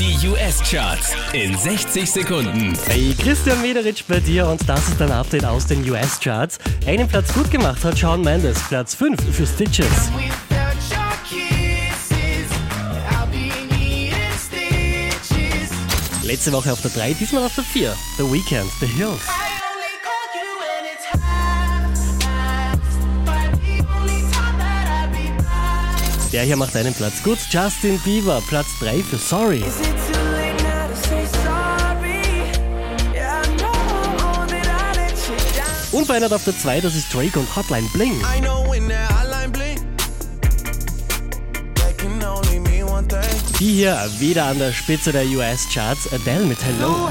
Die US-Charts in 60 Sekunden. Hey, Christian Mederitsch bei dir und das ist ein Update aus den US-Charts. Einen Platz gut gemacht hat Shawn Mendes, Platz 5 für Stitches. Letzte Woche auf der 3, diesmal auf der 4. The Weeknd, The Hills. Der hier macht einen Platz gut. Justin Bieber, Platz 3 für Sorry. Unverändert auf der 2, das ist Drake und Hotline Bling. Die hier wieder an der Spitze der US-Charts. Adele mit Hello.